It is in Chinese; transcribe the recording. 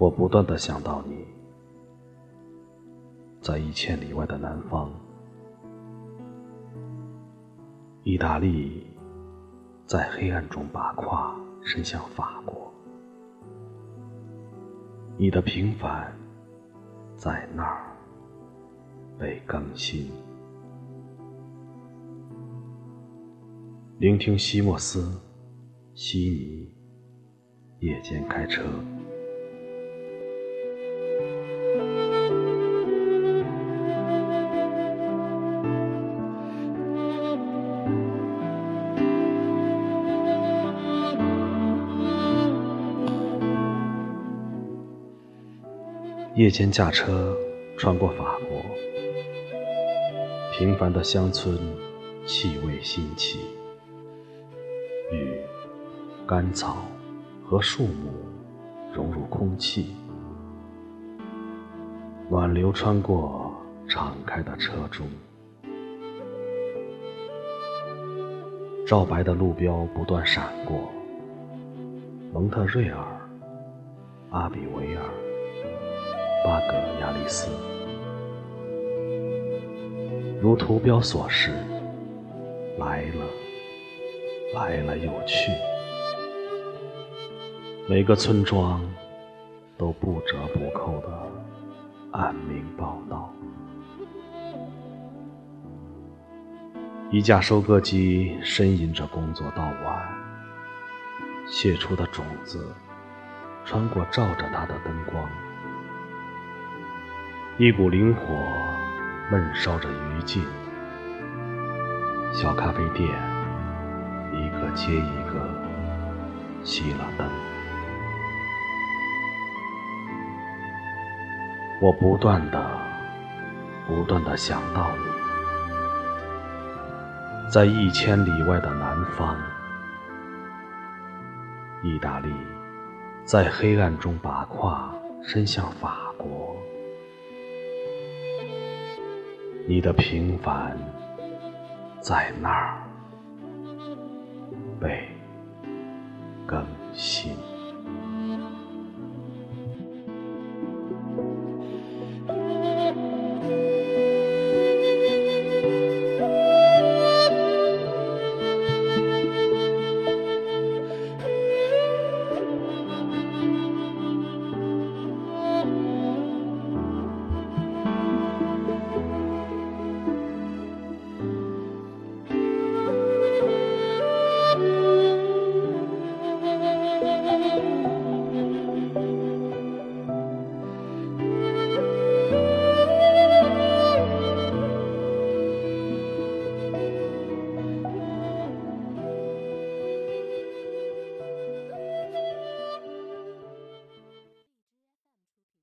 我不断的想到你，在一千里外的南方，意大利在黑暗中把胯伸向法国，你的平凡在那儿被更新。聆听西莫斯、悉尼夜间开车。夜间驾车穿过法国，平凡的乡村，气味新奇，雨、干草和树木融入空气，暖流穿过敞开的车中，照白的路标不断闪过，蒙特瑞尔、阿比维尔。巴格亚利斯，如图标所示，来了，来了又去。每个村庄都不折不扣的按名报道。一架收割机呻吟着工作到晚，泄出的种子穿过照着它的灯光。一股灵火闷烧着余烬，小咖啡店一个接一个熄了灯。我不断的、不断的想到你，在一千里外的南方，意大利在黑暗中把胯伸向法国。你的平凡在那儿被更新。